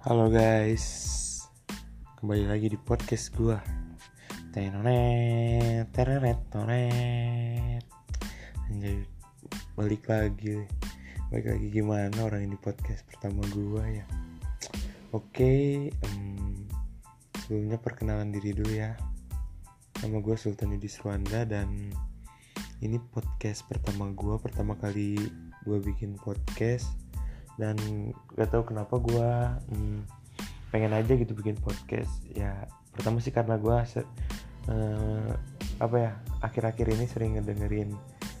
Halo guys, kembali lagi di podcast gua. Tenonet, tereret, tonet. Anjay, balik lagi, balik lagi gimana orang ini podcast pertama gua ya. Oke, um, sebelumnya perkenalan diri dulu ya. Nama gue Sultan Yudi Srwanda dan ini podcast pertama gue pertama kali gue bikin podcast dan gak tau kenapa gue hmm, pengen aja gitu bikin podcast. Ya pertama sih karena gue uh, apa ya akhir-akhir ini sering ngedengerin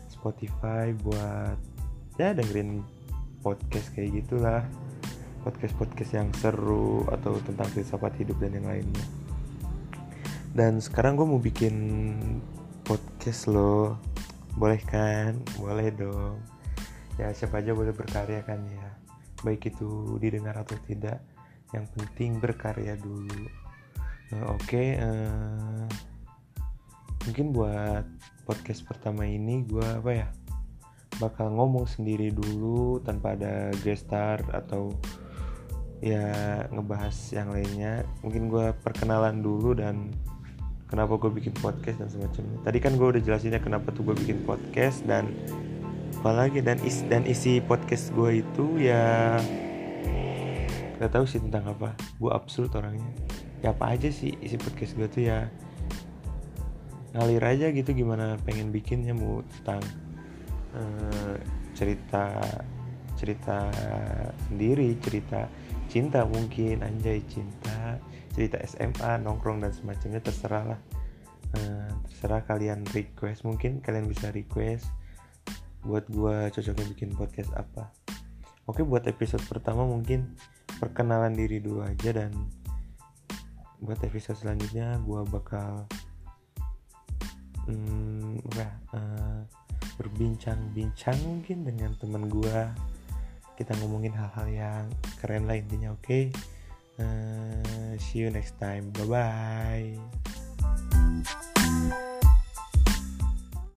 Spotify buat ya dengerin podcast kayak gitulah. Podcast podcast yang seru atau tentang filsafat hidup dan yang lainnya. Dan sekarang gue mau bikin podcast loh. Boleh kan? Boleh dong. Ya siapa aja boleh berkarya kan ya baik itu didengar atau tidak yang penting berkarya dulu. Nah, oke okay, uh, eh, mungkin buat podcast pertama ini gue apa ya bakal ngomong sendiri dulu tanpa ada gestar atau ya ngebahas yang lainnya. Mungkin gue perkenalan dulu dan kenapa gue bikin podcast dan semacamnya. Tadi kan gue udah jelasin ya kenapa tuh gue bikin podcast dan apalagi dan is dan isi podcast gue itu ya gak tahu sih tentang apa. Gue absurd orangnya. Ya apa aja sih isi podcast gue tuh ya. Ngalir aja gitu gimana pengen bikinnya mau tentang uh, cerita cerita sendiri cerita cinta mungkin anjay cinta cerita SMA nongkrong dan semacamnya terserah lah. Uh, terserah kalian request. Mungkin kalian bisa request buat gue cocoknya bikin podcast apa. Oke buat episode pertama mungkin perkenalan diri dulu aja dan buat episode selanjutnya gue bakal hmm, uh, berbincang-bincang mungkin dengan teman gue kita ngomongin hal-hal yang keren lah intinya oke? Okay? uh, see you next time. Bye bye